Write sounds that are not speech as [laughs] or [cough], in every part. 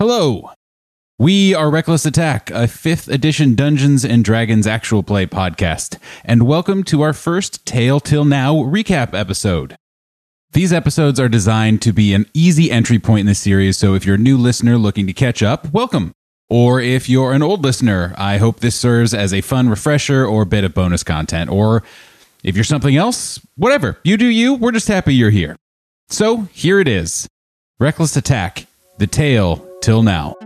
Hello. We are Reckless Attack, a 5th edition Dungeons and Dragons actual play podcast, and welcome to our first Tale Till Now recap episode. These episodes are designed to be an easy entry point in the series, so if you're a new listener looking to catch up, welcome. Or if you're an old listener, I hope this serves as a fun refresher or bit of bonus content. Or if you're something else, whatever. You do you. We're just happy you're here. So here it is Reckless Attack, the tale till now.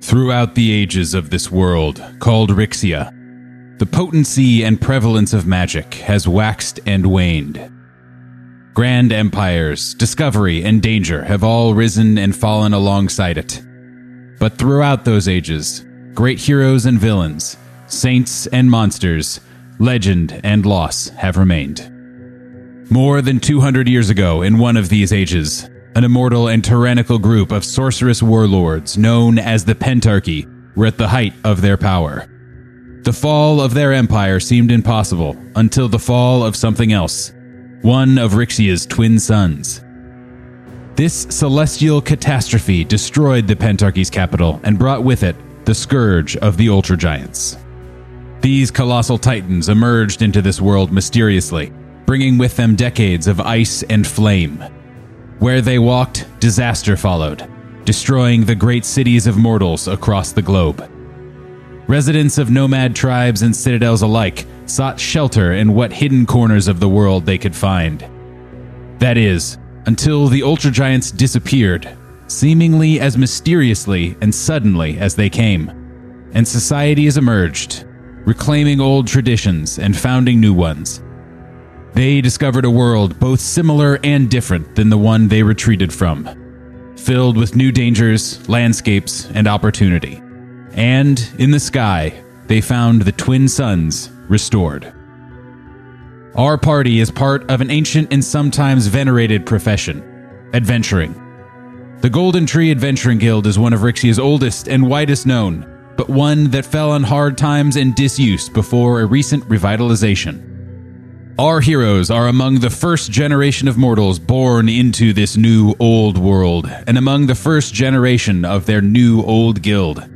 Throughout the ages of this world, called Rixia, the potency and prevalence of magic has waxed and waned. Grand empires, discovery, and danger have all risen and fallen alongside it. But throughout those ages, great heroes and villains, saints and monsters, legend and loss have remained. More than 200 years ago, in one of these ages, an immortal and tyrannical group of sorcerous warlords known as the Pentarchy were at the height of their power. The fall of their empire seemed impossible until the fall of something else, one of Rixia's twin suns. This celestial catastrophe destroyed the Pentarchy's capital and brought with it the scourge of the Ultra Giants. These colossal titans emerged into this world mysteriously, bringing with them decades of ice and flame. Where they walked, disaster followed, destroying the great cities of mortals across the globe. Residents of nomad tribes and citadels alike sought shelter in what hidden corners of the world they could find. That is, until the Ultra Giants disappeared, seemingly as mysteriously and suddenly as they came, and society has emerged, reclaiming old traditions and founding new ones. They discovered a world both similar and different than the one they retreated from, filled with new dangers, landscapes, and opportunity. And in the sky, they found the twin suns restored. Our party is part of an ancient and sometimes venerated profession adventuring. The Golden Tree Adventuring Guild is one of Rixia's oldest and widest known, but one that fell on hard times and disuse before a recent revitalization. Our heroes are among the first generation of mortals born into this new old world, and among the first generation of their new old guild.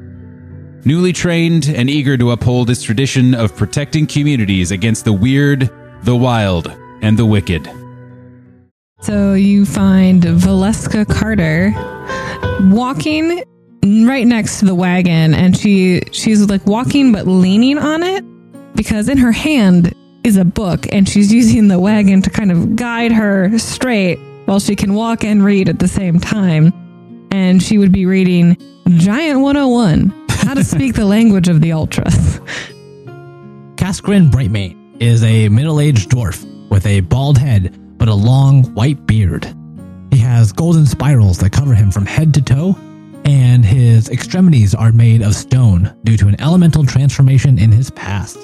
Newly trained and eager to uphold its tradition of protecting communities against the weird, the wild, and the wicked. So you find Valeska Carter walking right next to the wagon and she she's like walking but leaning on it because in her hand is a book and she's using the wagon to kind of guide her straight while she can walk and read at the same time. And she would be reading Giant 101 How to Speak the Language of the Ultras. Cascarin Brightmane is a middle aged dwarf with a bald head but a long white beard. He has golden spirals that cover him from head to toe, and his extremities are made of stone due to an elemental transformation in his past.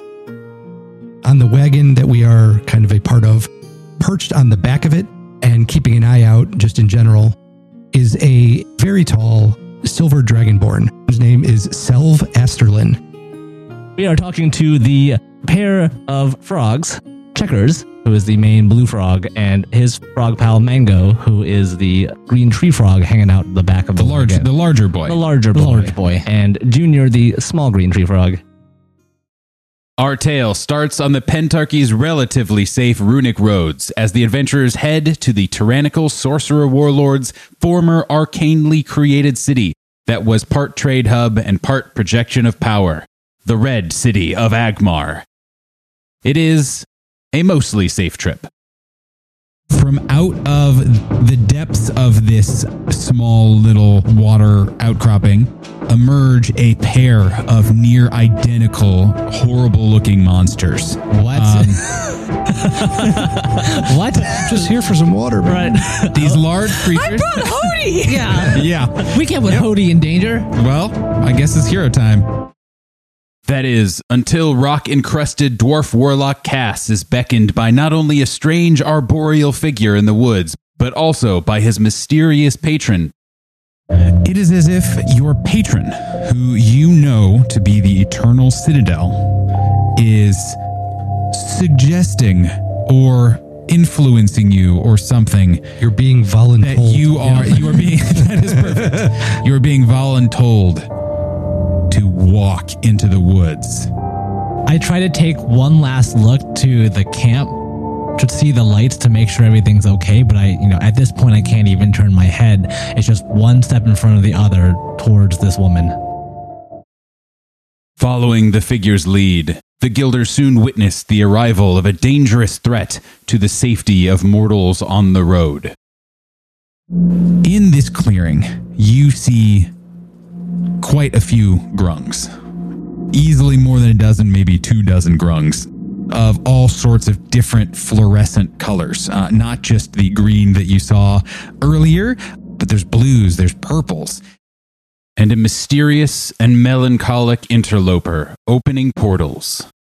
on the wagon that we are kind of a part of, perched on the back of it and keeping an eye out just in general, is a very tall silver dragonborn. His name is Selv Asterlin. We are talking to the pair of frogs, Checkers, who is the main blue frog, and his frog pal Mango, who is the green tree frog hanging out the back of The the, large, wagon. the larger boy. the larger boy. large boy, and Junior, the small green tree frog. Our tale starts on the Pentarchy's relatively safe runic roads as the adventurers head to the tyrannical sorcerer warlord's former arcanely created city that was part trade hub and part projection of power, the Red City of Agmar. It is a mostly safe trip. From out of the depths of this small little water outcropping emerge a pair of near identical, horrible looking monsters. What? Um, [laughs] what? Just here for some water, man. Right. [laughs] these large creatures. I brought Hody! [laughs] yeah. Yeah. We can't put Hody in danger. Well, I guess it's hero time. That is, until rock encrusted dwarf warlock Cass is beckoned by not only a strange arboreal figure in the woods, but also by his mysterious patron. It is as if your patron, who you know to be the Eternal Citadel, is suggesting or influencing you or something You're being that you are you are being [laughs] that is perfect. [laughs] You are being voluntold to walk into the woods. I try to take one last look to the camp to see the lights to make sure everything's okay, but I, you know, at this point I can't even turn my head. It's just one step in front of the other towards this woman. Following the figure's lead, the Guilders soon witnessed the arrival of a dangerous threat to the safety of mortals on the road. In this clearing, you see quite a few grungs. Easily more than a dozen, maybe two dozen grungs of all sorts of different fluorescent colors. Uh, not just the green that you saw earlier, but there's blues, there's purples, and a mysterious and melancholic interloper opening portals.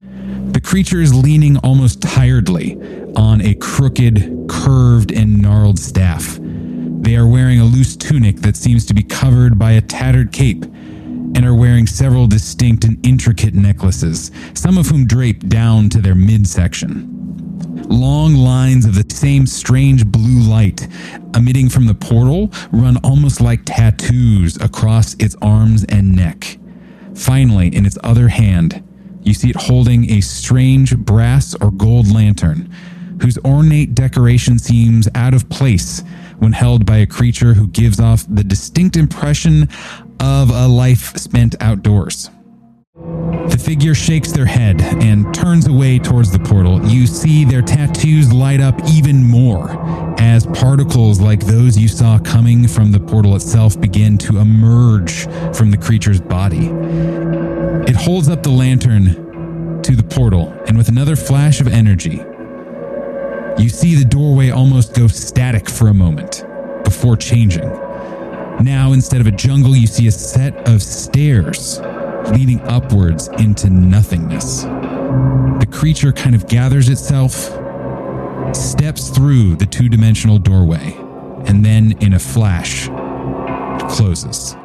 The creature is leaning almost tiredly on a crooked, curved, and gnarled staff. They are wearing a loose tunic that seems to be covered by a tattered cape and are wearing several distinct and intricate necklaces, some of whom drape down to their midsection. Long lines of the same strange blue light emitting from the portal run almost like tattoos across its arms and neck. Finally, in its other hand, you see it holding a strange brass or gold lantern, whose ornate decoration seems out of place when held by a creature who gives off the distinct impression of a life spent outdoors. The figure shakes their head and turns away towards the portal. You see their tattoos light up even more as particles like those you saw coming from the portal itself begin to emerge from the creature's body. It holds up the lantern to the portal, and with another flash of energy, you see the doorway almost go static for a moment before changing. Now, instead of a jungle, you see a set of stairs leading upwards into nothingness. The creature kind of gathers itself, steps through the two dimensional doorway, and then, in a flash, closes.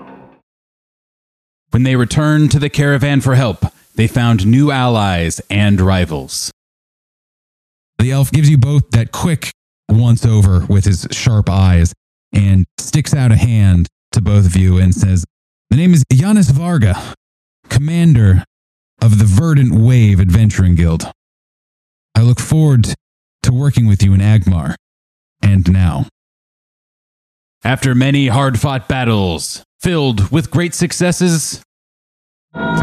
When they returned to the caravan for help, they found new allies and rivals. The elf gives you both that quick once over with his sharp eyes and sticks out a hand to both of you and says, The name is Yanis Varga, commander of the Verdant Wave Adventuring Guild. I look forward to working with you in Agmar. And now. After many hard fought battles, filled with great successes,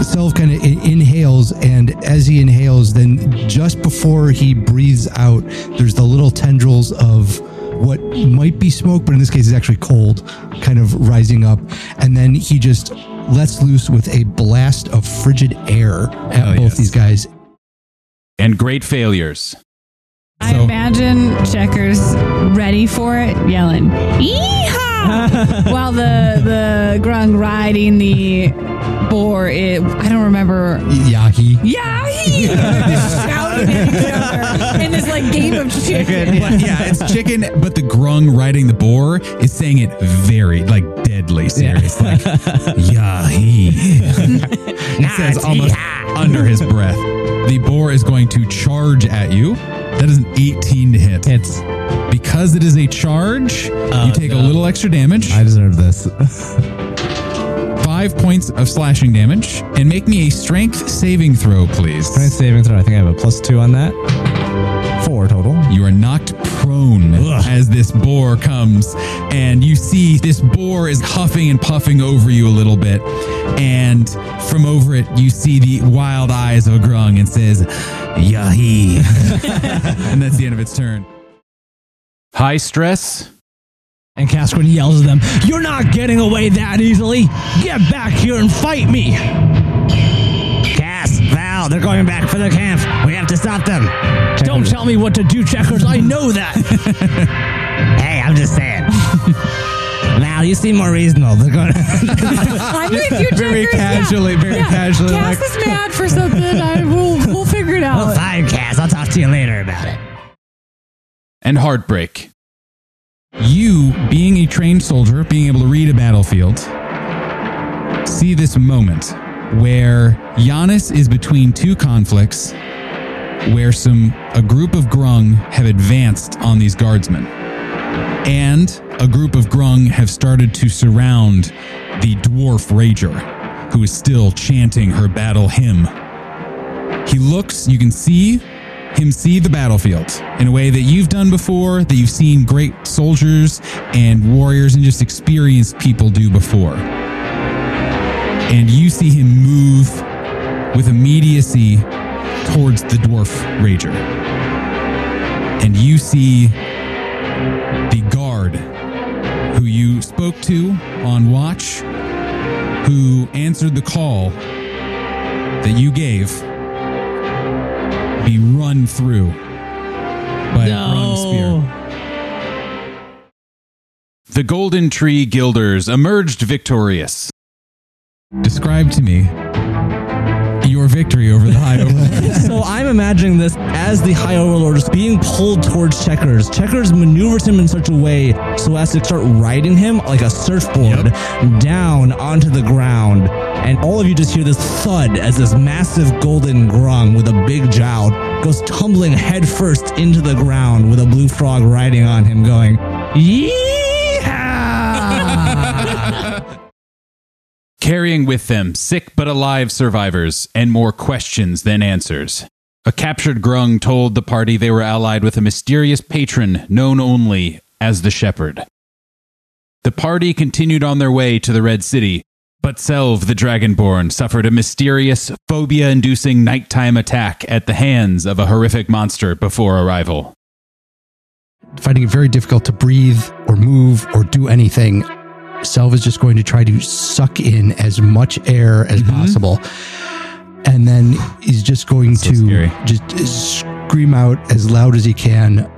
Selv kind of inhales, and as he inhales, then just before he breathes out, there's the little tendrils of what might be smoke, but in this case is actually cold, kind of rising up. And then he just lets loose with a blast of frigid air at Oh, both yes. these guys. and great failures. I So- imagine Checkers ready for it, yelling "Yeehaw!" [laughs] while the the grung riding the boar. It, I don't remember. Yahi. Yeah, [laughs] just shouting at each other in this like game of chicken. But [laughs] yeah, it's chicken, but the grung riding the boar is saying it very, like, deadly serious. Like, yahi. it says almost under his breath. The boar is going to charge at you. That is an 18 to hit. It's Because it is a charge, uh, you take a little extra damage, I deserve this. [laughs] five points of slashing damage, and make me a strength saving throw, please. Strength saving throw. I think I have a plus two on that. Four total. You are knocked prone as this boar comes, and you see this boar is huffing and puffing over you a little bit. And from over it, you see the wild eyes of a grung and says, Yahi. [laughs] and that's the end of its turn. High stress. And Casquin yells at them, You're not getting away that easily! Get back here and fight me! Cass, Val, they're going back for their camp. We have to stop them. Don't tell me what to do, Checkers. I know that. [laughs] Hey, I'm just saying. Val, you seem more reasonable. They're going. [laughs] I'm with you, Very Checkers, yeah. casually, very Yeah. casually. Cass Like, is mad for something. I will we'll figure it out. fine, Cass. I'll talk to you later about it. and heartbreak. You, being a trained soldier, being able to read a battlefield, see this moment where Yanis is between two conflicts, where some a group of Grung have advanced on these guardsmen, and a group of Grung have started to surround the dwarf Rager, who is still chanting her battle hymn. He looks, you can see him see the battlefield in a way that you've done before, that you've seen great soldiers and warriors and just experienced people do before. And you see him move with immediacy towards the dwarf rager. And you see the guard who you spoke to on watch, who answered the call that you gave be run through by a Grung spear. The Golden Tree Guilders emerged victorious. Describe to me your victory over the High Overlord. [laughs] so I'm imagining this as the High Overlord is being pulled towards Checkers. Checkers maneuvers him in such a way so as to start riding him like a surfboard down onto the ground. And all of you just hear this thud as this massive golden grung with a big jowl goes tumbling headfirst into the ground with a blue frog riding on him, going, Yeehaw! Carrying with them sick but alive survivors and more questions than answers. A captured Grung told the party they were allied with a mysterious patron known only as the Shepherd. The party continued on their way to the Red City, but Selv the Dragonborn suffered a mysterious, phobia inducing nighttime attack at the hands of a horrific monster before arrival. finding it very difficult to breathe or move or do anything. Selv is just going to try to suck in as much air as mm-hmm. possible. And then he's just going So to scary. just scream out as loud as he can.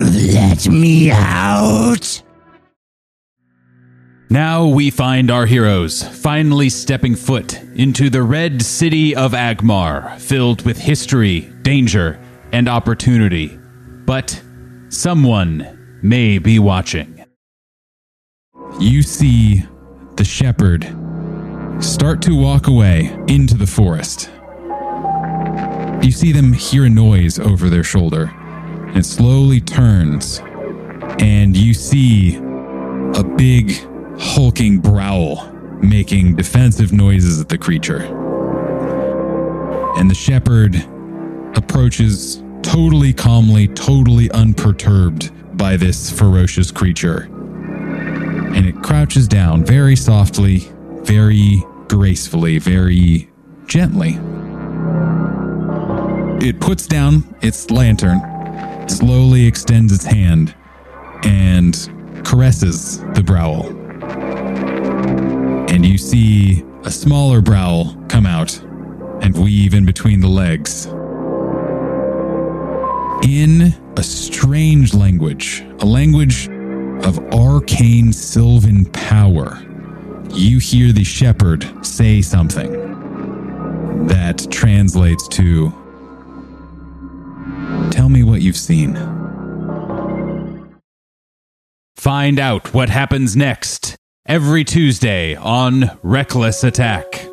Let me out. Now we find our heroes finally stepping foot into the red city of Agmar, filled with history, danger, and opportunity. But someone may be watching. You see the shepherd start to walk away into the forest. You see them hear a noise over their shoulder. and It slowly turns, and you see a big hulking growl making defensive noises at the creature. And the shepherd approaches totally calmly, totally unperturbed by this ferocious creature. And it crouches down very softly, very gracefully, very gently. It puts down its lantern, slowly extends its hand, and caresses the browl and you see a smaller browl come out and weave in between the legs. In a strange language, a language of arcane sylvan power, you hear the shepherd say something that translates to Tell me what you've seen. Find out what happens next every Tuesday on Reckless Attack.